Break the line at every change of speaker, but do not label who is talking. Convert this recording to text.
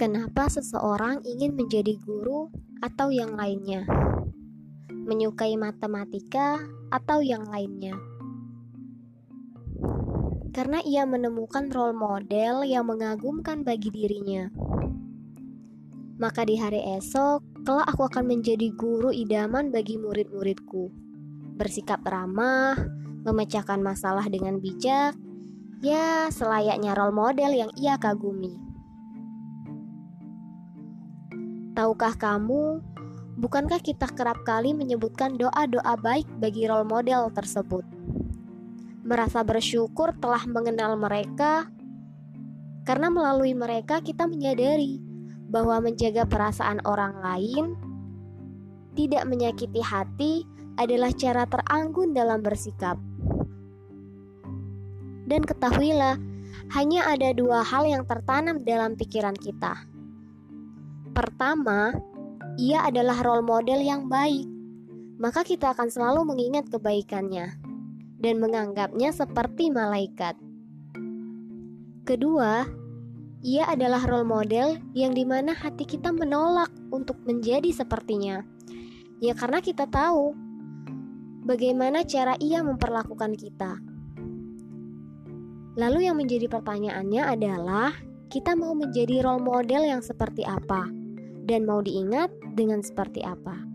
Kenapa seseorang ingin menjadi guru atau yang lainnya? Menyukai matematika atau yang lainnya? Karena ia menemukan role model yang mengagumkan bagi dirinya. Maka di hari esok, kelak aku akan menjadi guru idaman bagi murid-muridku. Bersikap ramah, memecahkan masalah dengan bijak, ya selayaknya role model yang ia kagumi. Tahukah kamu, bukankah kita kerap kali menyebutkan doa-doa baik bagi role model tersebut? Merasa bersyukur telah mengenal mereka, karena melalui mereka kita menyadari bahwa menjaga perasaan orang lain tidak menyakiti hati adalah cara teranggun dalam bersikap. Dan ketahuilah, hanya ada dua hal yang tertanam dalam pikiran kita Pertama, ia adalah role model yang baik, maka kita akan selalu mengingat kebaikannya dan menganggapnya seperti malaikat. Kedua, ia adalah role model yang di mana hati kita menolak untuk menjadi sepertinya. Ya karena kita tahu bagaimana cara ia memperlakukan kita. Lalu yang menjadi pertanyaannya adalah kita mau menjadi role model yang seperti apa? dan mau diingat dengan seperti apa.